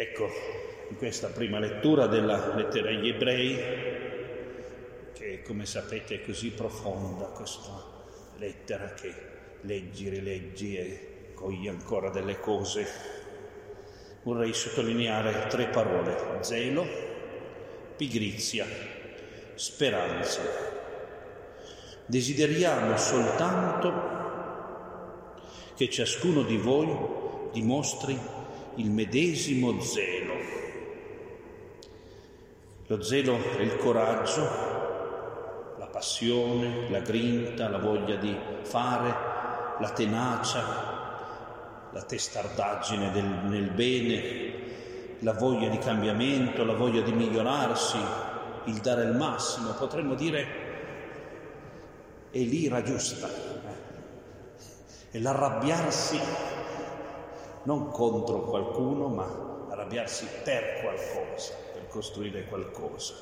Ecco, in questa prima lettura della lettera agli ebrei, che come sapete è così profonda questa lettera che leggi, rileggi e cogli ancora delle cose, vorrei sottolineare tre parole, zelo, pigrizia, speranza. Desideriamo soltanto che ciascuno di voi dimostri il medesimo zelo. Lo zelo è il coraggio, la passione, la grinta, la voglia di fare, la tenacia, la testardaggine del, nel bene, la voglia di cambiamento, la voglia di migliorarsi, il dare il massimo, potremmo dire è l'ira giusta, è l'arrabbiarsi non contro qualcuno, ma arrabbiarsi per qualcosa, per costruire qualcosa.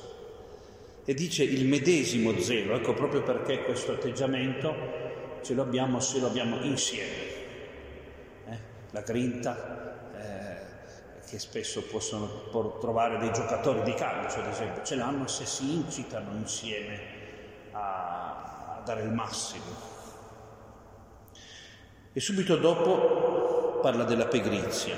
E dice il medesimo zelo, ecco proprio perché questo atteggiamento ce lo abbiamo se lo abbiamo insieme. Eh? La grinta, eh, che spesso possono trovare dei giocatori di calcio, ad esempio, ce l'hanno se si incitano insieme a, a dare il massimo. E subito dopo parla della pigrizia,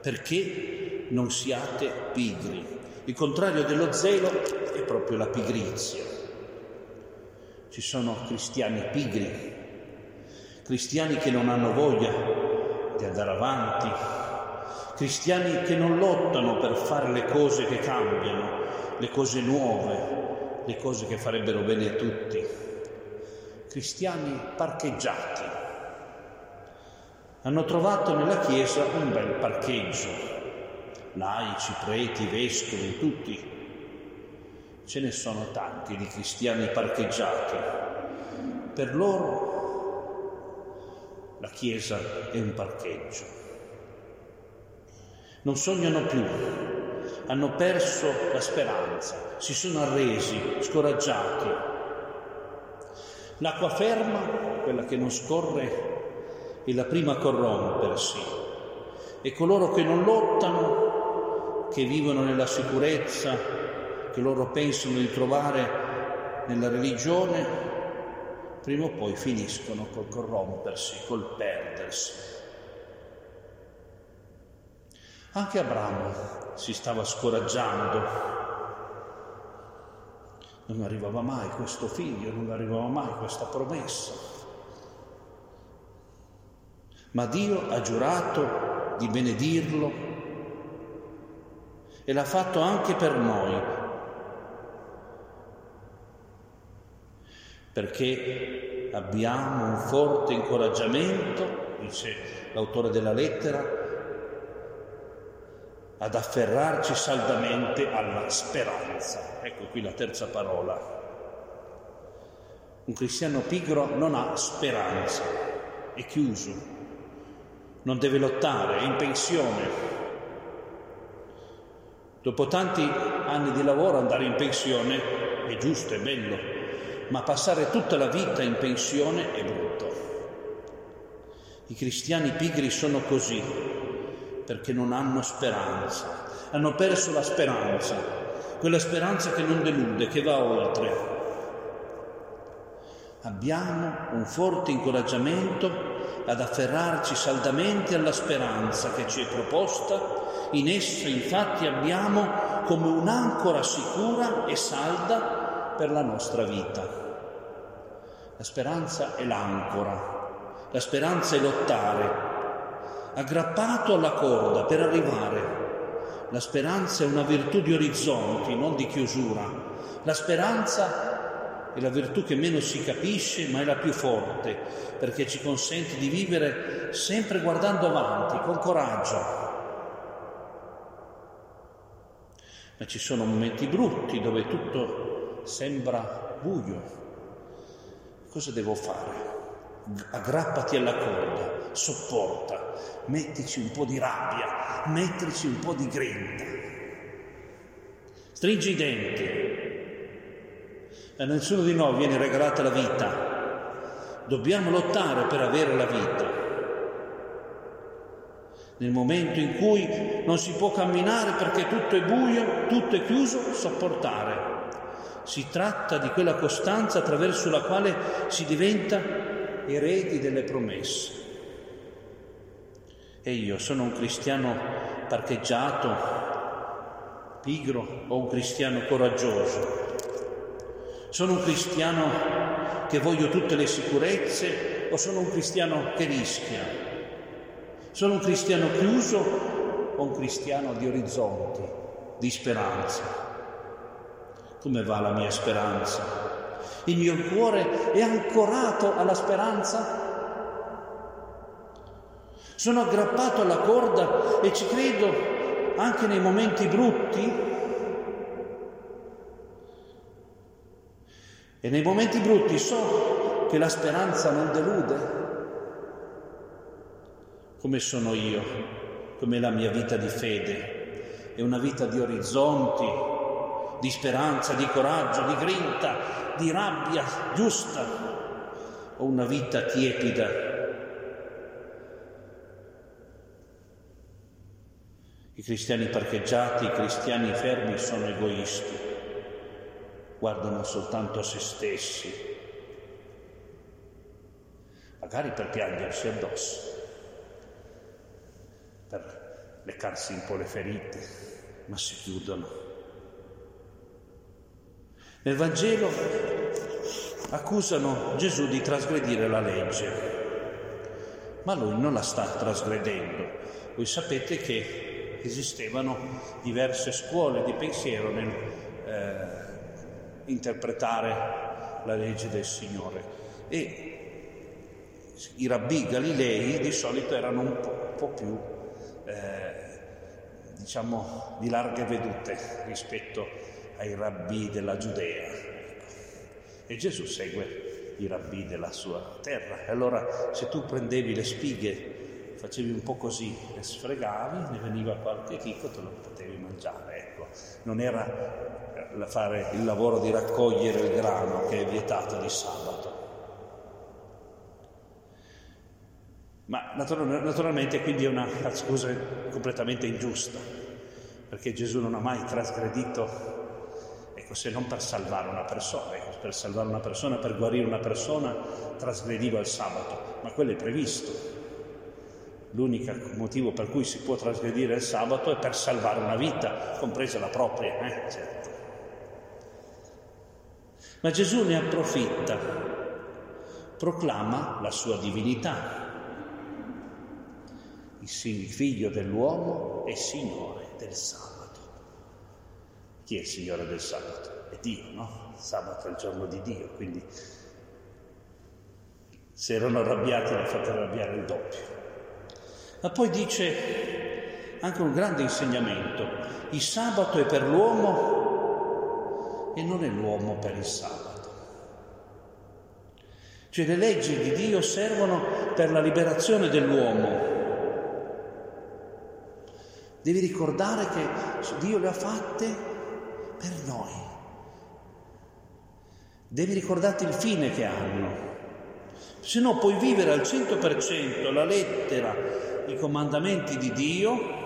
perché non siate pigri. Il contrario dello zelo è proprio la pigrizia. Ci sono cristiani pigri, cristiani che non hanno voglia di andare avanti, cristiani che non lottano per fare le cose che cambiano, le cose nuove, le cose che farebbero bene a tutti, cristiani parcheggiati hanno trovato nella chiesa un bel parcheggio, laici, preti, vescovi, tutti. Ce ne sono tanti di cristiani parcheggiati. Per loro la chiesa è un parcheggio. Non sognano più, hanno perso la speranza, si sono arresi, scoraggiati. L'acqua ferma, quella che non scorre, è la prima a corrompersi e coloro che non lottano, che vivono nella sicurezza, che loro pensano di trovare nella religione, prima o poi finiscono col corrompersi, col perdersi. Anche Abramo si stava scoraggiando. Non arrivava mai questo figlio, non arrivava mai questa promessa ma Dio ha giurato di benedirlo e l'ha fatto anche per noi, perché abbiamo un forte incoraggiamento, dice l'autore della lettera, ad afferrarci saldamente alla speranza. Ecco qui la terza parola. Un cristiano pigro non ha speranza, è chiuso, non deve lottare, è in pensione. Dopo tanti anni di lavoro andare in pensione è giusto, è bello, ma passare tutta la vita in pensione è brutto. I cristiani pigri sono così perché non hanno speranza, hanno perso la speranza, quella speranza che non delude, che va oltre. Abbiamo un forte incoraggiamento ad afferrarci saldamente alla speranza che ci è proposta, in essa infatti abbiamo come un'ancora sicura e salda per la nostra vita. La speranza è l'ancora, la speranza è lottare, aggrappato alla corda per arrivare. La speranza è una virtù di orizzonti, non di chiusura. La speranza è la virtù che meno si capisce, ma è la più forte, perché ci consente di vivere sempre guardando avanti, con coraggio. Ma ci sono momenti brutti dove tutto sembra buio. Cosa devo fare? Aggrappati alla corda, sopporta, mettici un po' di rabbia, mettici un po' di grinta. Stringi i denti, a nessuno di noi viene regalata la vita. Dobbiamo lottare per avere la vita. nel momento in cui non si può camminare perché tutto è buio, tutto è chiuso, sopportare. Si tratta di quella costanza attraverso la quale si diventa eredi delle promesse. E io sono un cristiano parcheggiato, pigro o un cristiano coraggioso? Sono un cristiano che voglio tutte le sicurezze o sono un cristiano che rischia? Sono un cristiano chiuso o un cristiano di orizzonti, di speranza? Come va la mia speranza? Il mio cuore è ancorato alla speranza? Sono aggrappato alla corda e ci credo anche nei momenti brutti? E nei momenti brutti so che la speranza non delude? come sono io, come la mia vita di fede. È una vita di orizzonti, di speranza, di coraggio, di grinta, di rabbia giusta, o una vita tiepida. I cristiani parcheggiati, i cristiani fermi sono egoisti, guardano soltanto se stessi, magari per piangersi addosso per leccarsi un po' le ferite, ma si chiudono. Nel Vangelo accusano Gesù di trasgredire la legge, ma lui non la sta trasgredendo. Voi sapete che esistevano diverse scuole di pensiero nel eh, interpretare la legge del Signore e i rabbì galilei di solito erano un po', un po più eh, diciamo di larghe vedute rispetto ai rabbi della Giudea. E Gesù segue i rabbi della sua terra. E allora se tu prendevi le spighe, facevi un po' così, le sfregavi, ne veniva qualche chicco, te lo potevi mangiare. Ecco. Non era fare il lavoro di raccogliere il grano che è vietato di sabato. Ma naturalmente quindi è una scusa completamente ingiusta, perché Gesù non ha mai trasgredito, ecco, se non per salvare una persona, ecco, per salvare una persona, per guarire una persona, trasgrediva il sabato, ma quello è previsto. L'unico motivo per cui si può trasgredire il sabato è per salvare una vita, compresa la propria, eh? certo. Ma Gesù ne approfitta, proclama la sua divinità, il figlio dell'uomo e Signore del sabato. Chi è il Signore del sabato? È Dio, no? Sabato è il giorno di Dio, quindi se erano arrabbiati l'ha fatto arrabbiare il doppio. Ma poi dice anche un grande insegnamento, il sabato è per l'uomo e non è l'uomo per il sabato. Cioè le leggi di Dio servono per la liberazione dell'uomo, Devi ricordare che Dio le ha fatte per noi. Devi ricordarti il fine che hanno. Se no puoi vivere al 100% la lettera, i comandamenti di Dio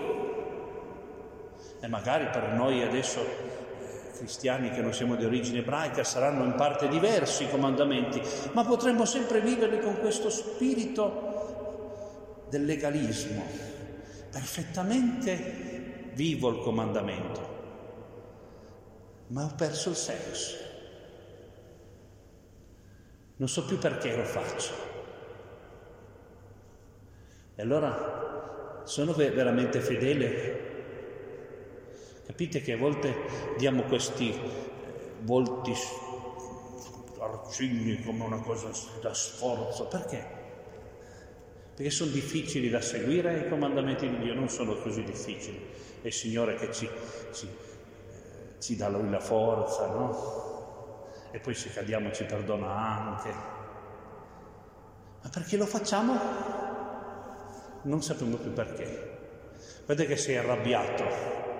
e magari per noi adesso cristiani che non siamo di origine ebraica saranno in parte diversi i comandamenti, ma potremmo sempre viverli con questo spirito del legalismo, perfettamente vivo il comandamento, ma ho perso il senso. Non so più perché lo faccio. E allora sono veramente fedele? Capite che a volte diamo questi eh, volti arcigni come una cosa da sforzo. Perché? perché sono difficili da seguire i comandamenti di Dio non sono così difficili. È il Signore che ci, ci, eh, ci dà Lui la forza, no? E poi se cadiamo ci perdona anche. Ma perché lo facciamo? Non sappiamo più perché. Vede che sei arrabbiato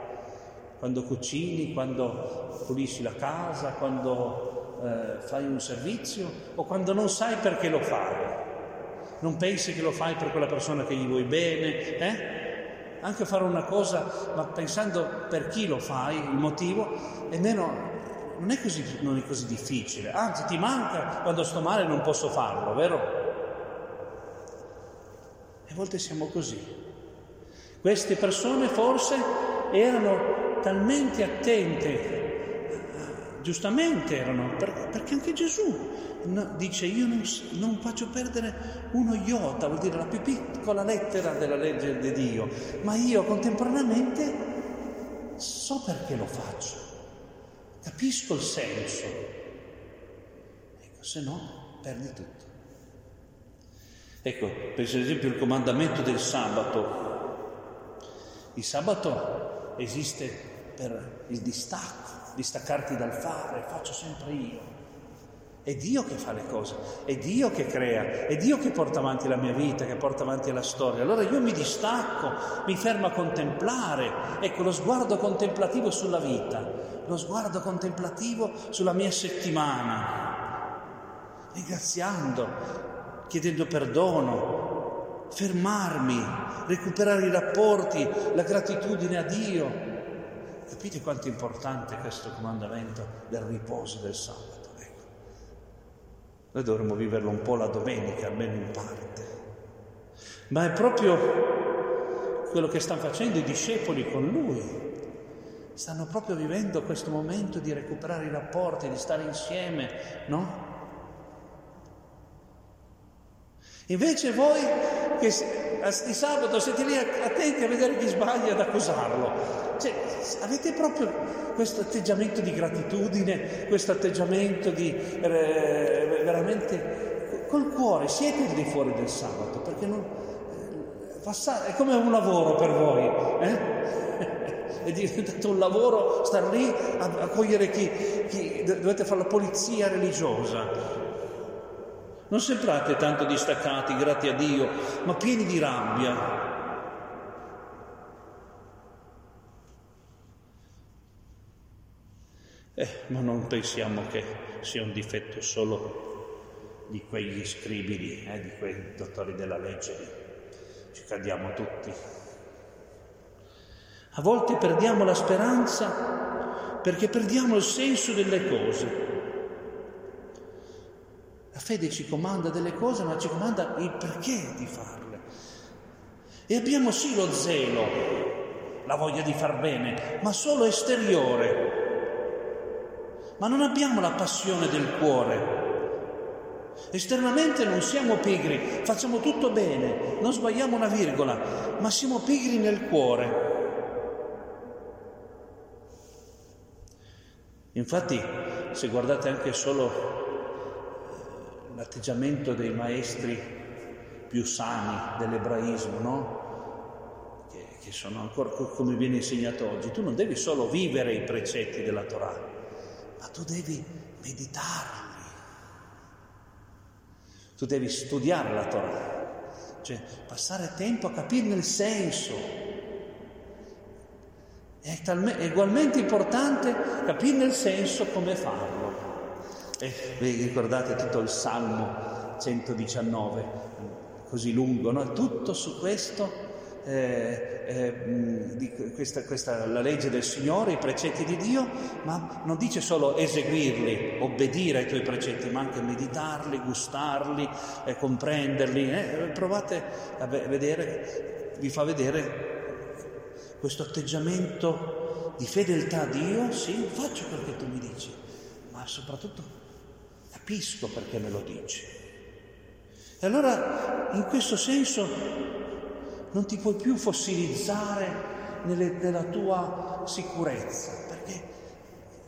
quando cucini, quando pulisci la casa, quando eh, fai un servizio o quando non sai perché lo fai non pensi che lo fai per quella persona che gli vuoi bene, eh? anche fare una cosa, ma pensando per chi lo fai, il motivo, è meno, non è così, non è così difficile. Anzi, ti manca quando sto male non posso farlo, vero? E a volte siamo così. Queste persone forse erano talmente attente, giustamente erano, perché anche Gesù dice io non, non, faccio perdere uno iota, vuol dire la più piccola lettera della legge di Dio, ma io contemporaneamente so perché lo faccio, capisco il senso. Ecco, se no perdi tutto. Ecco, per esempio il comandamento del sabato. Il sabato esiste per il distacco, distaccarti dal fare, faccio sempre io. È Dio che fa le cose, è Dio che crea, è Dio che porta avanti la mia vita, che porta avanti la storia. Allora io mi distacco, mi fermo a contemplare, ecco lo sguardo contemplativo sulla vita, lo sguardo contemplativo sulla mia settimana, ringraziando, chiedendo perdono, fermarmi, recuperare i rapporti, la gratitudine a Dio. Capite quanto è importante questo comandamento del riposo del sabato? Noi dovremmo viverlo un po' la domenica, almeno in parte. Ma è proprio quello che stanno facendo i discepoli con lui. Stanno proprio vivendo questo momento di recuperare i rapporti, di stare insieme, no? Invece voi che di sabato siete lì attenti a vedere chi sbaglia ad accusarlo. Cioè, avete proprio questo atteggiamento di gratitudine, questo atteggiamento di eh, veramente col cuore, siete di fuori del sabato, perché non, eh, è come un lavoro per voi. Eh? è diventato un lavoro star lì a, a cogliere chi, chi dovete fare la polizia religiosa non sembrate tanto distaccati, grati a Dio, ma pieni di rabbia. Eh, ma non pensiamo che sia un difetto solo di quegli scribili, eh, di quei dottori della legge. Ci cadiamo tutti. A volte perdiamo la speranza perché perdiamo il senso delle cose. Fede ci comanda delle cose, ma ci comanda il perché di farle. E abbiamo sì lo zelo, la voglia di far bene, ma solo esteriore. Ma non abbiamo la passione del cuore. Esternamente non siamo pigri, facciamo tutto bene, non sbagliamo una virgola, ma siamo pigri nel cuore. Infatti, se guardate anche solo l'atteggiamento dei maestri più sani dell'ebraismo, no? Che, che sono ancora come viene insegnato oggi. Tu non devi solo vivere i precetti della Torah, ma tu devi meditarli. Tu devi studiare la Torah, cioè passare tempo a capirne il senso. È, talme, è ugualmente importante capirne il senso come farlo. E vi ricordate tutto il Salmo 119, così lungo, no? tutto su questo, eh, eh, questa, questa, la legge del Signore, i precetti di Dio, ma non dice solo eseguirli, obbedire ai tuoi precetti, ma anche meditarli, gustarli, eh, comprenderli. Eh. Provate a vedere, vi fa vedere questo atteggiamento di fedeltà a Dio, sì, faccio che tu mi dici, ma soprattutto capisco perché me lo dici. E allora in questo senso non ti puoi più fossilizzare nelle, nella tua sicurezza, perché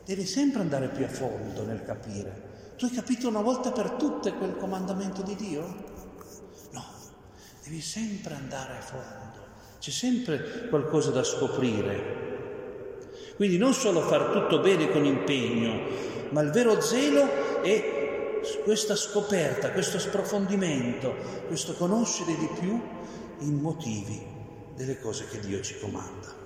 devi sempre andare più a fondo nel capire. Tu hai capito una volta per tutte quel comandamento di Dio? No, devi sempre andare a fondo, c'è sempre qualcosa da scoprire. Quindi non solo far tutto bene con impegno, ma il vero zelo è questa scoperta, questo sprofondimento, questo conoscere di più i motivi delle cose che Dio ci comanda.